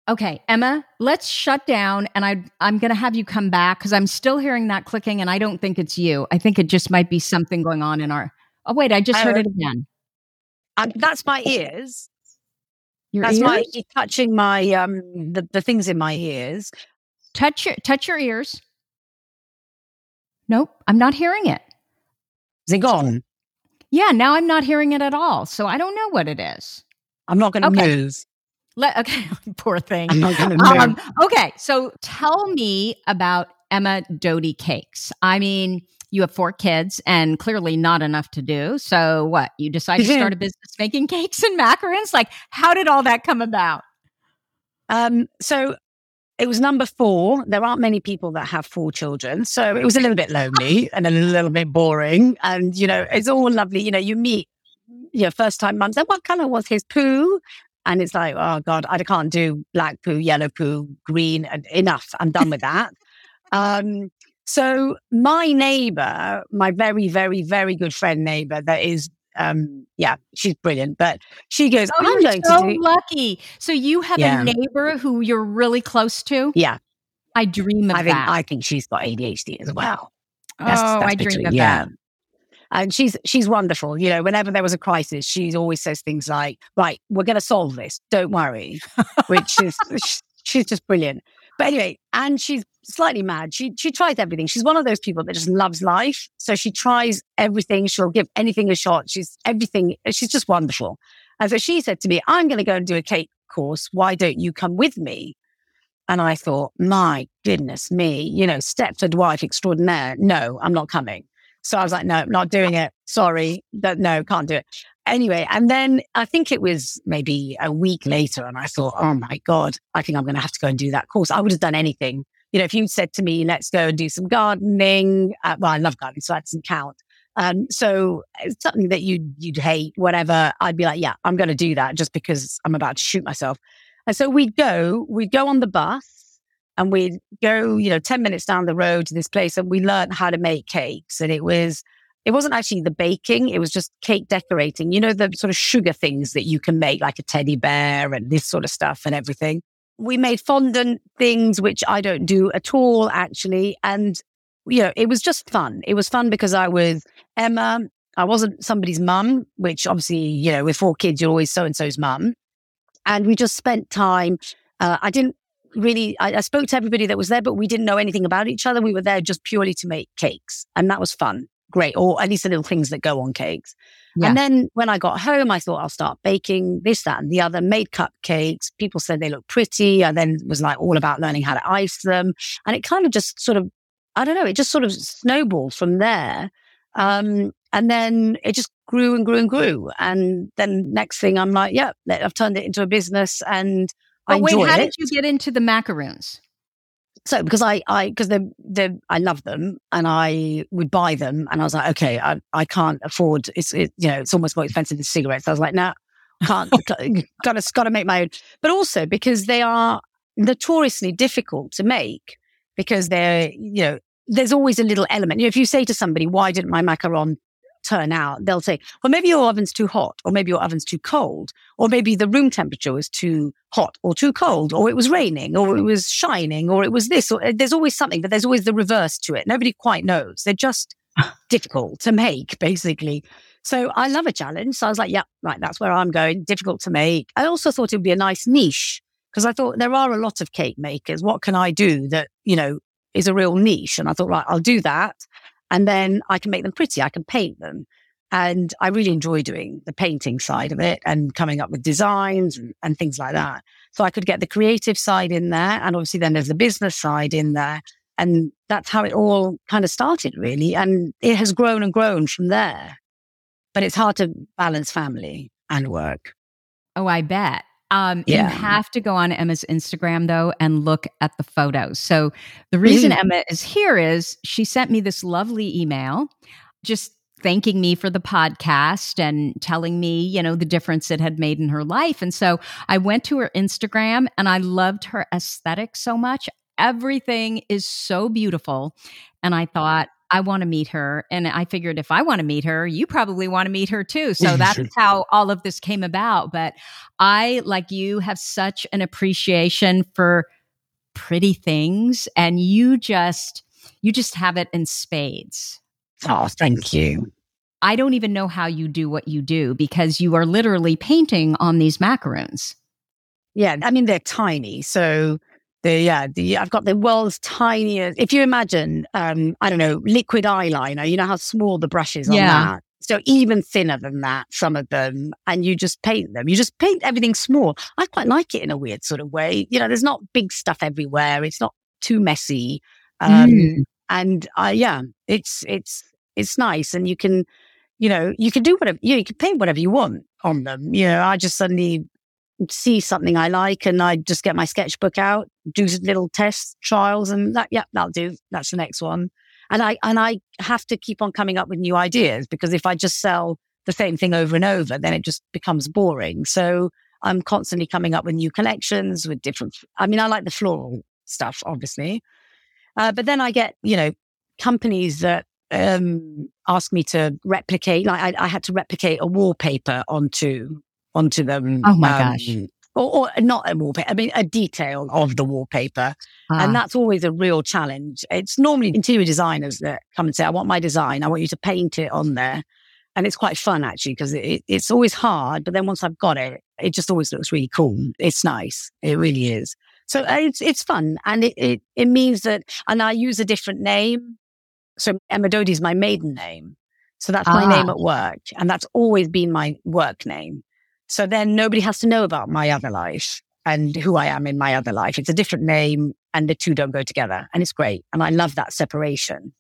Okay, Emma, let's shut down and I I'm going to have you come back cuz I'm still hearing that clicking and I don't think it's you. I think it just might be something going on in our Oh wait, I just heard it again. Um, that's my ears. Your that's ears? my touching my um the, the things in my ears. Touch your touch your ears. Nope, I'm not hearing it. Is it gone? Yeah, now I'm not hearing it at all. So I don't know what it is. I'm not going to okay. move. Let, okay, poor thing. I'm not going to um, Okay, so tell me about Emma Doty cakes. I mean, you have four kids and clearly not enough to do. So what? You decided to start a business making cakes and macarons? Like, how did all that come about? Um, so it was number four. There aren't many people that have four children. So it was a little bit lonely and a little bit boring. And, you know, it's all lovely. You know, you meet your first time mums and what color was his poo? And it's like, oh God, I can't do black poo, yellow poo, green. Enough. I'm done with that. um, so my neighbor, my very, very, very good friend neighbor that is um yeah she's brilliant but she goes oh, i'm going so to do lucky so you have yeah. a neighbor who you're really close to yeah i dream of I think, that i think she's got adhd as well that's, oh that's i dream of yeah. that and she's she's wonderful. You know, whenever there was a crisis, she always says things like, "Right, we're going to solve this. Don't worry," which is she's just brilliant. But anyway, and she's slightly mad. She she tries everything. She's one of those people that just loves life. So she tries everything. She'll give anything a shot. She's everything. She's just wonderful. And so she said to me, "I'm going to go and do a cake course. Why don't you come with me?" And I thought, my goodness me, you know, Stepford wife extraordinaire. No, I'm not coming. So I was like, no, not doing it. Sorry. No, can't do it. Anyway, and then I think it was maybe a week later, and I thought, oh my God, I think I'm going to have to go and do that course. I would have done anything. You know, if you said to me, let's go and do some gardening, uh, well, I love gardening, so that doesn't count. Um, so it's something that you'd, you'd hate, whatever. I'd be like, yeah, I'm going to do that just because I'm about to shoot myself. And so we'd go, we'd go on the bus and we'd go, you know, 10 minutes down the road to this place and we learned how to make cakes. And it was, it wasn't actually the baking, it was just cake decorating. You know, the sort of sugar things that you can make, like a teddy bear and this sort of stuff and everything. We made fondant things, which I don't do at all, actually. And, you know, it was just fun. It was fun because I was Emma. I wasn't somebody's mum, which obviously, you know, with four kids, you're always so and so's mum. And we just spent time. Uh, I didn't really, I, I, spoke to everybody that was there, but we didn't know anything about each other. We were there just purely to make cakes. And that was fun. Great. Or at least the little things that go on cakes. Yeah. And then when I got home, I thought I'll start baking this, that, and the other, made cupcakes. People said they looked pretty. I then was like all about learning how to ice them. And it kind of just sort of, I don't know, it just sort of snowballed from there. Um, and then it just grew and grew and grew. And then next thing I'm like, yeah, I've turned it into a business and I wait, how it. did you get into the macaroons? So because I, I, because the, the, I love them and I would buy them and I was like, okay, I, I can't afford, it's, it, you know, it's almost more expensive than cigarettes. I was like, no, nah, can't, gotta, gotta make my own. But also because they are notoriously difficult to make because they're, you know, there's always a little element. You know, if you say to somebody, why didn't my macaron turn out, they'll say, well, maybe your oven's too hot, or maybe your oven's too cold, or maybe the room temperature was too hot or too cold, or it was raining, or it was shining, or it was this, or uh, there's always something, but there's always the reverse to it. Nobody quite knows. They're just difficult to make, basically. So I love a challenge. So I was like, yeah, right, that's where I'm going. Difficult to make. I also thought it would be a nice niche because I thought there are a lot of cake makers. What can I do that, you know, is a real niche? And I thought, right, I'll do that. And then I can make them pretty. I can paint them. And I really enjoy doing the painting side of it and coming up with designs and, things like that. So I could get the creative side in there. And obviously then there's the business side in there. And that's how it all kind of started really. And it has grown and grown from there. But it's hard to balance family and work. Oh, I bet. Um, yeah. You have to go on Emma's Instagram though and look at the photos. So the reason mm. Emma is here is she sent me this lovely email just thanking me for the podcast and telling me, you know, the difference it had made in her life. And so I went to her Instagram and I loved her aesthetic so much. Everything is so beautiful. And I thought, I want to meet her. And I figured if I want to meet her, you probably want to meet her too. So that's how all of this came about. But I, like you, have such an appreciation for pretty things and you just, you just have it in spades. Oh, thank you. I don't even know how you do what you do because you are literally painting on these macaroons. Yeah, I mean they're tiny. So the yeah, the I've got the world's tiniest. If you imagine, um, I don't know, liquid eyeliner. You know how small the brushes on yeah. that. So even thinner than that, some of them, and you just paint them. You just paint everything small. I quite like it in a weird sort of way. You know, there's not big stuff everywhere. It's not too messy. Um, mm. and I, yeah, it's, it's, it's nice. And you can, you know, you can do whatever, you, you can paint whatever you want on them. You know, I just suddenly see something I like and I just get my sketchbook out, do little test trials and that, yeah, that'll do. That's the next one. And I, and I have to keep on coming up with new ideas because if I just sell the same thing over and over, then it just becomes boring. So I'm constantly coming up with new collections with different, I mean, I like the floral stuff, obviously. Uh, but then I get, you know, companies that um, ask me to replicate, like I, I, had to replicate a wallpaper onto onto them. Oh my um, gosh. Or, or, not a wallpaper, I mean, a detail of the wallpaper. Ah. And that's always a real challenge. It's normally interior designers that come and say, I want my design. I want you to paint it on there. And it's quite fun actually, because it, it's always hard. But then once I've got it, it just always looks really cool. It's nice. It really is. So uh, it's, it's fun. And it, it, it means that, and I use a different name. So Emma Doty is my maiden name. So that's ah. my name at work. And that's always been my work name. So then nobody has to know about my other life and who I am in my other life. It's a different name and the two don't go together. And it's great. And I love that separation.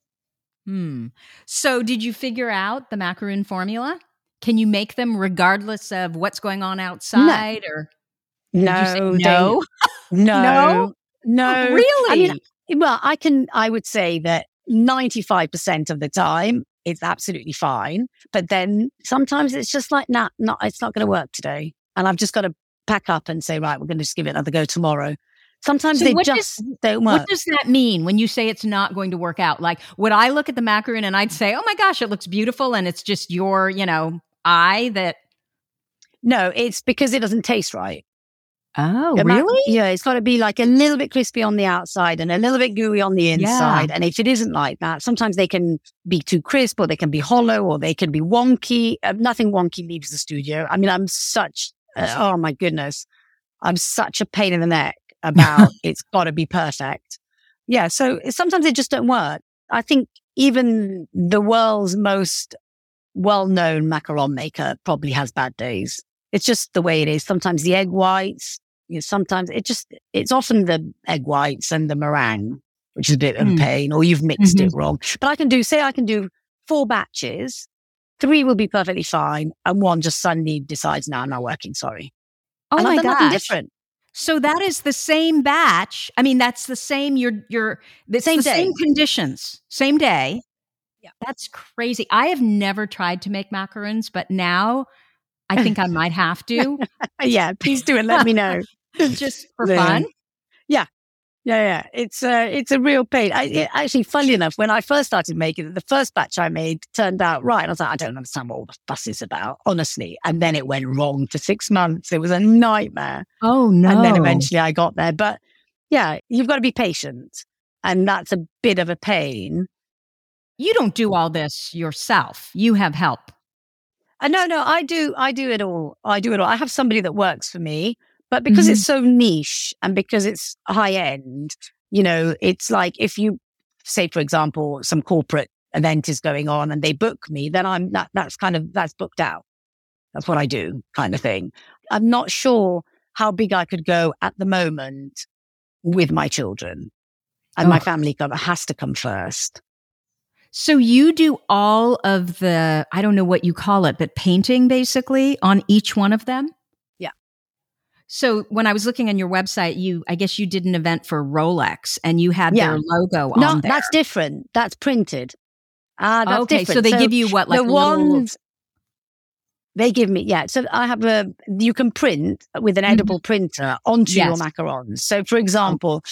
Hmm. So did you figure out the macaroon formula? Can you make them regardless of what's going on outside no. or no, no? no, no, no. Really? I mean, well, I can, I would say that 95% of the time it's absolutely fine. But then sometimes it's just like, nah, not, it's not going to work today. And I've just got to pack up and say, right, we're going to just give it another go tomorrow. Sometimes so they just does, don't work. What does that mean when you say it's not going to work out? Like, would I look at the macaroon and I'd say, oh my gosh, it looks beautiful. And it's just your, you know, eye that. No, it's because it doesn't taste right. Oh, really? yeah, it's got to be like a little bit crispy on the outside and a little bit gooey on the inside. Yeah. And if it isn't like that, sometimes they can be too crisp or they can be hollow or they can be wonky. Uh, nothing wonky leaves the studio. I mean, I'm such, uh, oh my goodness, I'm such a pain in the neck about it's got to be perfect. Yeah. So sometimes they just don't work. I think even the world's most well known macaron maker probably has bad days. It's just the way it is. Sometimes the egg whites, you know, sometimes it just, it's often the egg whites and the meringue, which is a bit mm. of a pain, or you've mixed mm-hmm. it wrong. But I can do, say I can do four batches, three will be perfectly fine, and one just suddenly decides, now I'm not working, sorry. Oh and my god, different. So that is the same batch. I mean, that's the same. You're you're the same the same conditions, same day. Yeah, that's crazy. I have never tried to make macaroons, but now I think I might have to. yeah, please do and let me know. Just for fun. Yeah, yeah, yeah. It's a, uh, it's a real pain. I, it, actually, funny enough, when I first started making it, the first batch I made turned out right. And I was like, I don't understand what all the fuss is about, honestly. And then it went wrong for six months. It was a nightmare. Oh, no. And then eventually I got there. But yeah, you've got to be patient. And that's a bit of a pain. You don't do all this yourself. You have help. Uh, no, no, I do. I do it all. I do it all. I have somebody that works for me but because mm-hmm. it's so niche and because it's high end, you know, it's like if you say, for example, some corporate event is going on and they book me, then I'm that, that's kind of, that's booked out. That's what I do kind of thing. I'm not sure how big I could go at the moment with my children and oh. my family come, has to come first. So you do all of the, I don't know what you call it, but painting basically on each one of them? So when I was looking on your website, you I guess you did an event for Rolex and you had yeah. their logo no, on there. that's different. That's printed. Ah, okay. Different. So they so give you what like the ones they give me yeah. So I have a you can print with an mm-hmm. edible mm-hmm. printer onto yes. your macarons. So for example,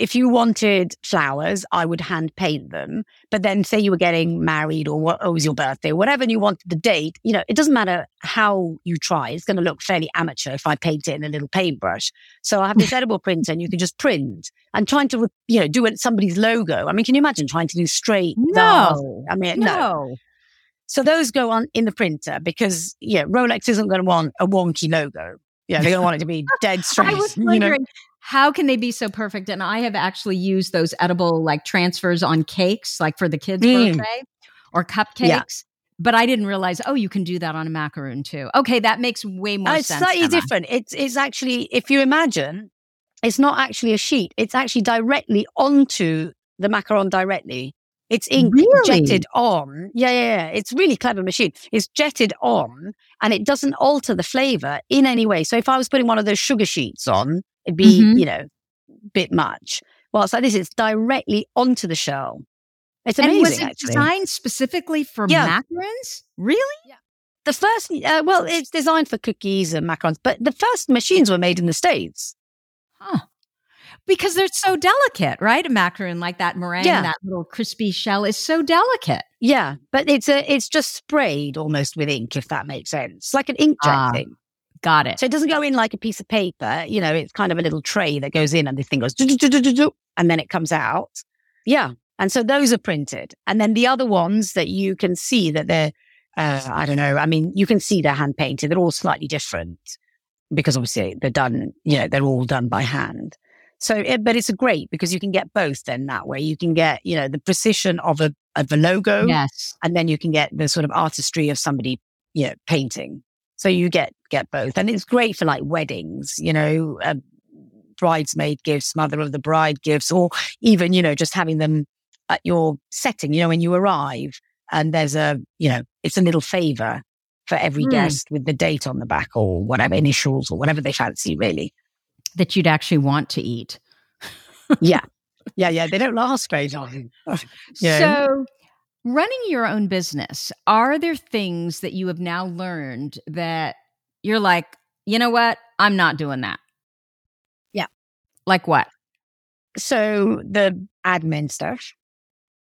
if you wanted flowers, I would hand paint them. But then say you were getting married or what or was your birthday or whatever, and you wanted the date, you know, it doesn't matter how you try. It's going to look fairly amateur if I paint it in a little paintbrush. So I have this edible printer and you can just print and trying to, you know, do it somebody's logo. I mean, can you imagine trying to do straight? No. I mean, no. no. So those go on in the printer because, yeah, Rolex isn't going to want a wonky logo. Yeah, they're going to want it to be dead straight. I was wondering, you know? How can they be so perfect? And I have actually used those edible like transfers on cakes, like for the kids' mm. birthday or cupcakes. Yeah. But I didn't realize, oh, you can do that on a macaroon too. Okay, that makes way more it's sense. It's slightly Emma. different. It's it's actually, if you imagine, it's not actually a sheet. It's actually directly onto the macaron directly. It's ink really? jetted on. Yeah, yeah, yeah. It's really clever machine. It's jetted on and it doesn't alter the flavor in any way. So if I was putting one of those sugar sheets on, It'd be, mm-hmm. you know, bit much. Well, so this is directly onto the shell. It's amazing. And was it actually. designed specifically for yeah. macarons? Really? Yeah. The first, uh, well, it's designed for cookies and macarons, but the first machines were made in the States. Huh. Because they're so delicate, right? A macaron like that meringue, yeah. that little crispy shell is so delicate. Yeah, but it's a, it's just sprayed almost with ink, if that makes sense, like an inkjet ah. thing. Got it. So it doesn't go in like a piece of paper. You know, it's kind of a little tray that goes in and this thing goes, and then it comes out. Yeah. And so those are printed. And then the other ones that you can see that they're, uh, I don't know. I mean, you can see they're hand painted. They're all slightly different because obviously they're done, you know, they're all done by hand. So, it, but it's a great because you can get both then that way. You can get, you know, the precision of a, of a logo. Yes. And then you can get the sort of artistry of somebody, you know, painting. So you get get both, and it's great for like weddings, you know, uh, bridesmaid gifts, mother of the bride gifts, or even you know just having them at your setting. You know, when you arrive, and there's a you know it's a little favor for every mm. guest with the date on the back or whatever initials or whatever they fancy, really. That you'd actually want to eat. yeah. Yeah, yeah. They don't last very long. So Running your own business, are there things that you have now learned that you're like, you know what? I'm not doing that. Yeah. Like what? So the admin stuff,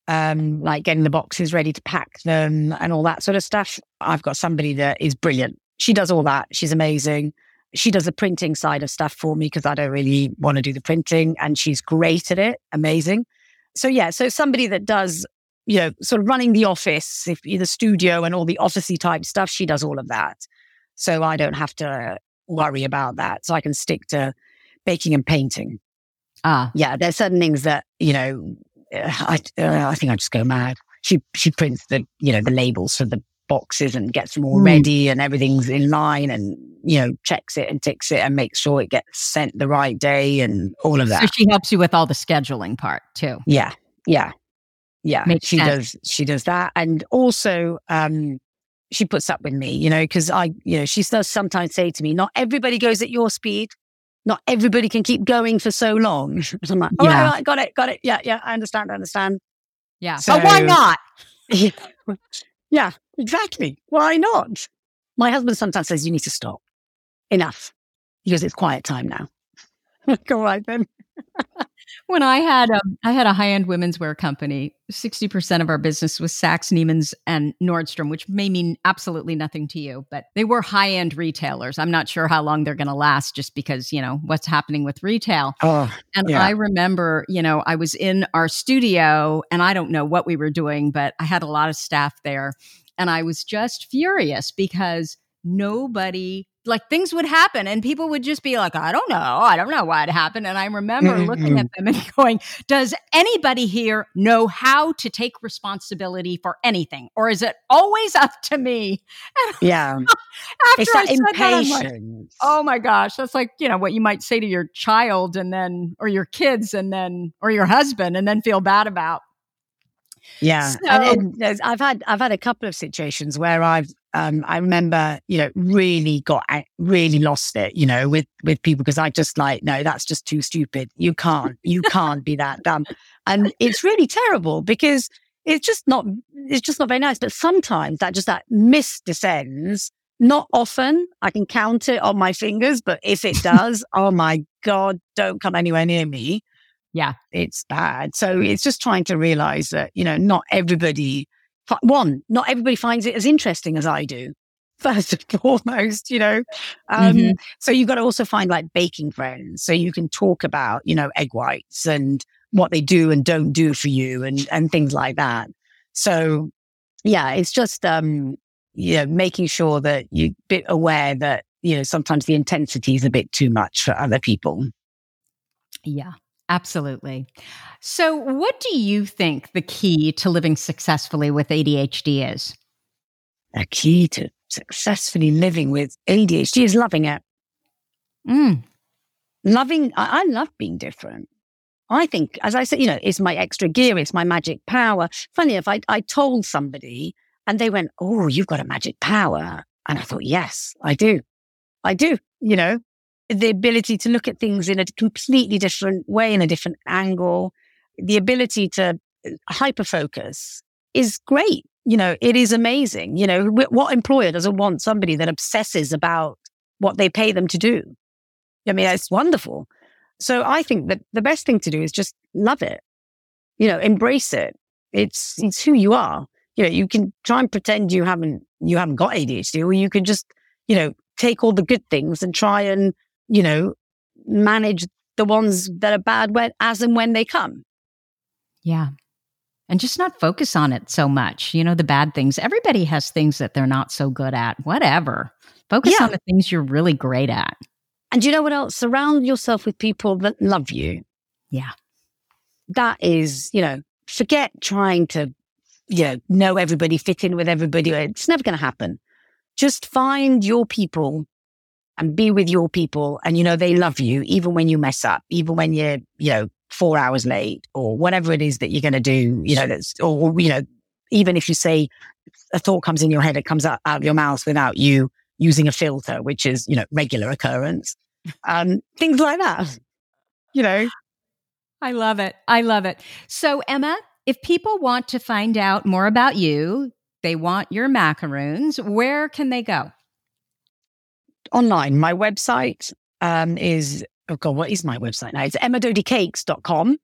um, like getting the boxes ready to pack them and all that sort of stuff. I've got somebody that is brilliant. She does all that. She's amazing. She does the printing side of stuff for me because I don't really want to do the printing and she's great at it. Amazing. So yeah, so somebody that does you know, sort of running the office, if the studio and all the officey type stuff, she does all of that. So I don't have to worry about that. So I can stick to baking and painting. Ah, yeah. There's certain things that you know, I uh, I think I just go mad. She she prints the you know the labels for the boxes and gets them all mm. ready and everything's in line and you know checks it and ticks it and makes sure it gets sent the right day and all of that. So she helps you with all the scheduling part too. Yeah, yeah yeah Makes she sense. does she does that and also um she puts up with me you know because i you know she does sometimes say to me not everybody goes at your speed not everybody can keep going for so long. So I'm like, all yeah. right, right, got it, got it. Yeah, yeah, I understand, I understand. Yeah. So, but why not? Yeah, yeah, exactly. Why not? My husband sometimes says, you need to stop. Enough. Because it's quiet time now. Go right then. When I had um, I had a high end women's wear company, sixty percent of our business was Saks, Neiman's, and Nordstrom, which may mean absolutely nothing to you, but they were high end retailers. I'm not sure how long they're going to last, just because you know what's happening with retail. Oh, and yeah. I remember, you know, I was in our studio, and I don't know what we were doing, but I had a lot of staff there, and I was just furious because nobody like things would happen and people would just be like, I don't know. I don't know why it happened. And I remember mm-hmm. looking at them and going, Does anybody here know how to take responsibility for anything? Or is it always up to me? And yeah. after it's I said impatience. that, like, oh my gosh. That's like, you know, what you might say to your child and then, or your kids and then, or your husband and then feel bad about. Yeah, so, and, and I've had I've had a couple of situations where I've um, I remember, you know, really got, really lost it, you know, with, with people because I just like, no, that's just too stupid. You can't, you can't be that dumb. And it's really terrible because it's just not, it's just not very nice. But sometimes that just, that miss descends. Not often. I can count it on my fingers, but if it does, oh my God, don't come anywhere near me. Yeah. It's bad. So it's just trying to realize that, you know, not everybody one, not everybody finds it as interesting as I do. First and foremost, you know. Um, mm-hmm. So you've got to also find like baking friends, so you can talk about, you know, egg whites and what they do and don't do for you, and and things like that. So, yeah, it's just um, you know, making sure that you're a bit aware that you know sometimes the intensity is a bit too much for other people. Yeah, Absolutely. So, what do you think the key to living successfully with ADHD is? The key to successfully living with ADHD is loving it. Mm. Loving, I, I love being different. I think, as I said, you know, it's my extra gear, it's my magic power. Funny if I, I told somebody and they went, Oh, you've got a magic power. And I thought, Yes, I do. I do, you know, the ability to look at things in a completely different way, in a different angle, the ability to uh, hyper focus is great. You know, it is amazing. You know, what employer doesn't want somebody that obsesses about what they pay them to do? I mean, it's wonderful. So I think that the best thing to do is just love it. You know, embrace it. It's, it's who you are. You know, you can try and pretend you haven't, you haven't got ADHD or you can just, you know, take all the good things and try and you know, manage the ones that are bad when, as and when they come. Yeah. And just not focus on it so much. You know, the bad things. Everybody has things that they're not so good at. Whatever. Focus yeah. on the things you're really great at. And you know what else? Surround yourself with people that love you. Yeah. That is, you know, forget trying to, you know, know everybody, fit in with everybody. It's never going to happen. Just find your people and be with your people. And, you know, they love you even when you mess up, even when you're, you know, four hours late or whatever it is that you're going to do, you know, that's, or, you know, even if you say a thought comes in your head, it comes out, out of your mouth without you using a filter, which is, you know, regular occurrence. Um, things like that, you know. I love it. I love it. So, Emma, if people want to find out more about you, they want your macaroons, where can they go? Online. My website um, is, oh God, what is my website now? It's emmadodicakes.com.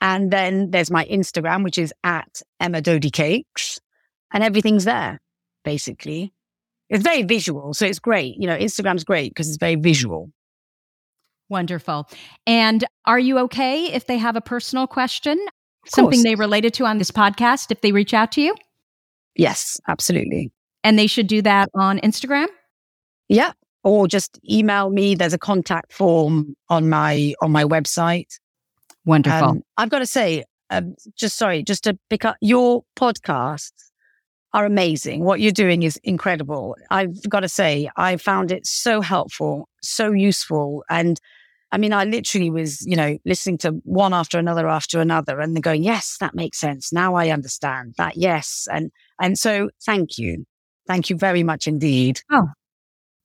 And then there's my Instagram, which is at emmadodicakes. And everything's there, basically. It's very visual. So it's great. You know, Instagram's great because it's very visual. Wonderful. And are you okay if they have a personal question? Something they related to on this podcast if they reach out to you? Yes, absolutely. And they should do that on Instagram? Yeah. Or just email me. There's a contact form on my on my website. Wonderful. Um, I've got to say, um, just sorry, just to pick up your podcasts are amazing. What you're doing is incredible. I've got to say, I found it so helpful, so useful. And I mean, I literally was, you know, listening to one after another after another and then going, yes, that makes sense. Now I understand that. Yes. And, and so thank you. Thank you very much indeed. Oh,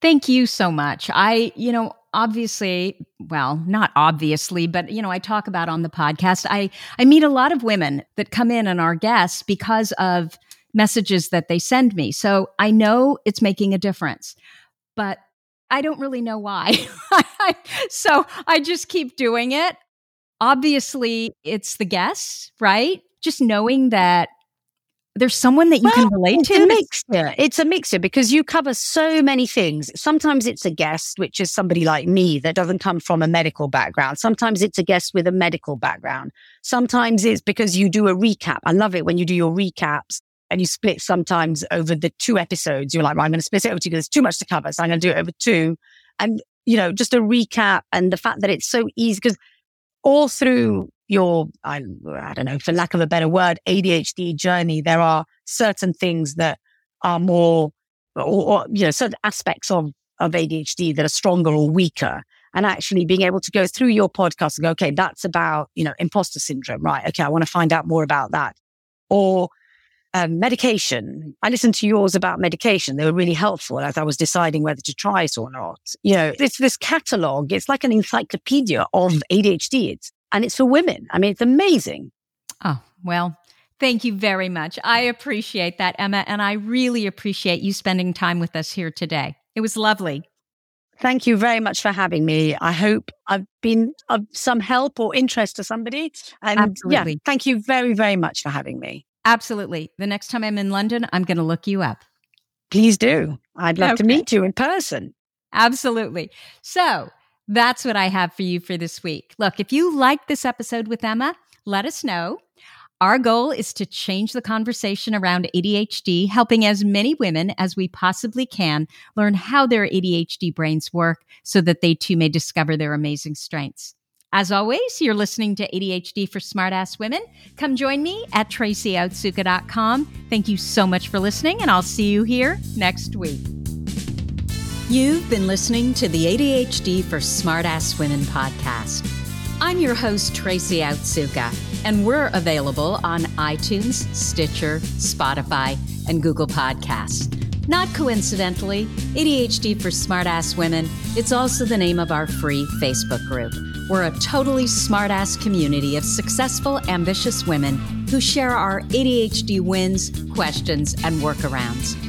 Thank you so much. I, you know, obviously, well, not obviously, but you know, I talk about on the podcast. I I meet a lot of women that come in and are guests because of messages that they send me. So I know it's making a difference. But I don't really know why. so I just keep doing it. Obviously, it's the guests, right? Just knowing that there's someone that you well, can relate to. It's a mixture. It's a mixture because you cover so many things. Sometimes it's a guest, which is somebody like me that doesn't come from a medical background. Sometimes it's a guest with a medical background. Sometimes it's because you do a recap. I love it when you do your recaps and you split sometimes over the two episodes. You're like, well, I'm going to split it over two because there's too much to cover. So I'm going to do it over two. And, you know, just a recap and the fact that it's so easy because all through your, I, I don't know, for lack of a better word, ADHD journey, there are certain things that are more, or, or you know, certain aspects of, of ADHD that are stronger or weaker. And actually being able to go through your podcast and go, okay, that's about, you know, imposter syndrome, right? Okay. I want to find out more about that. Or um, medication. I listened to yours about medication. They were really helpful as I was deciding whether to try it or not. You know, it's this catalog. It's like an encyclopedia of ADHD. It's, and it's for women. I mean, it's amazing. Oh, well, thank you very much. I appreciate that, Emma. And I really appreciate you spending time with us here today. It was lovely. Thank you very much for having me. I hope I've been of some help or interest to somebody. And Absolutely. yeah, thank you very, very much for having me. Absolutely. The next time I'm in London, I'm going to look you up. Please do. I'd love okay. to meet you in person. Absolutely. So that's what I have for you for this week. Look, if you like this episode with Emma, let us know. Our goal is to change the conversation around ADHD, helping as many women as we possibly can learn how their ADHD brains work so that they too may discover their amazing strengths. As always, you're listening to ADHD for Smartass Women. Come join me at tracyotsuka.com. Thank you so much for listening, and I'll see you here next week. You've been listening to the ADHD for Smartass Women podcast. I'm your host, Tracy Otsuka, and we're available on iTunes, Stitcher, Spotify, and Google Podcasts. Not coincidentally, ADHD for Smartass Women, it's also the name of our free Facebook group. We're a totally smartass community of successful, ambitious women who share our ADHD wins, questions, and workarounds.